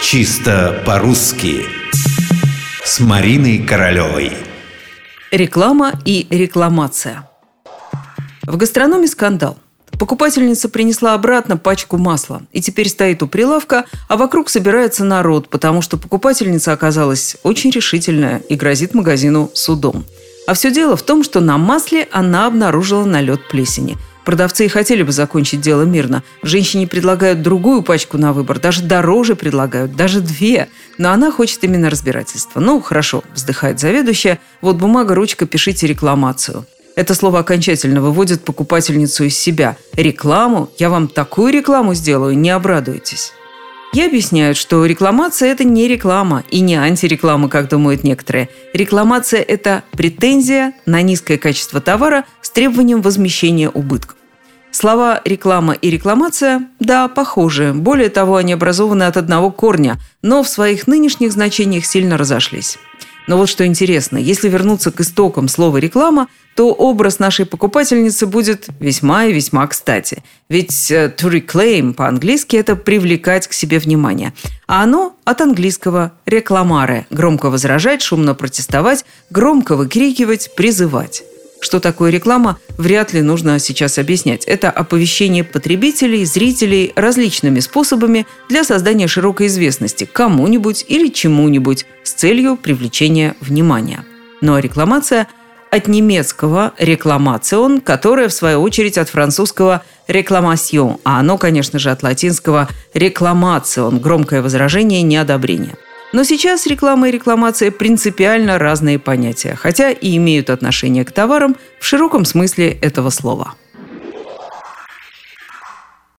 Чисто по-русски С Мариной Королевой Реклама и рекламация В гастрономе скандал – Покупательница принесла обратно пачку масла и теперь стоит у прилавка, а вокруг собирается народ, потому что покупательница оказалась очень решительная и грозит магазину судом. А все дело в том, что на масле она обнаружила налет плесени. Продавцы и хотели бы закончить дело мирно. Женщине предлагают другую пачку на выбор, даже дороже предлагают, даже две. Но она хочет именно разбирательства. Ну, хорошо, вздыхает заведующая. Вот бумага, ручка, пишите рекламацию. Это слово окончательно выводит покупательницу из себя. Рекламу? Я вам такую рекламу сделаю, не обрадуйтесь. Я объясняю, что рекламация – это не реклама и не антиреклама, как думают некоторые. Рекламация – это претензия на низкое качество товара с требованием возмещения убытков. Слова «реклама» и «рекламация» – да, похожи. Более того, они образованы от одного корня, но в своих нынешних значениях сильно разошлись. Но вот что интересно, если вернуться к истокам слова «реклама», то образ нашей покупательницы будет весьма и весьма кстати. Ведь э, to reclaim по-английски – это привлекать к себе внимание. А оно от английского «рекламаре» – громко возражать, шумно протестовать, громко выкрикивать, призывать. Что такое реклама, вряд ли нужно сейчас объяснять. Это оповещение потребителей, зрителей различными способами для создания широкой известности кому-нибудь или чему-нибудь с целью привлечения внимания. Ну а рекламация от немецкого «рекламацион», которое, в свою очередь, от французского «рекламасьон», а оно, конечно же, от латинского «рекламацион» – громкое возражение, неодобрение – но сейчас реклама и рекламация принципиально разные понятия, хотя и имеют отношение к товарам в широком смысле этого слова.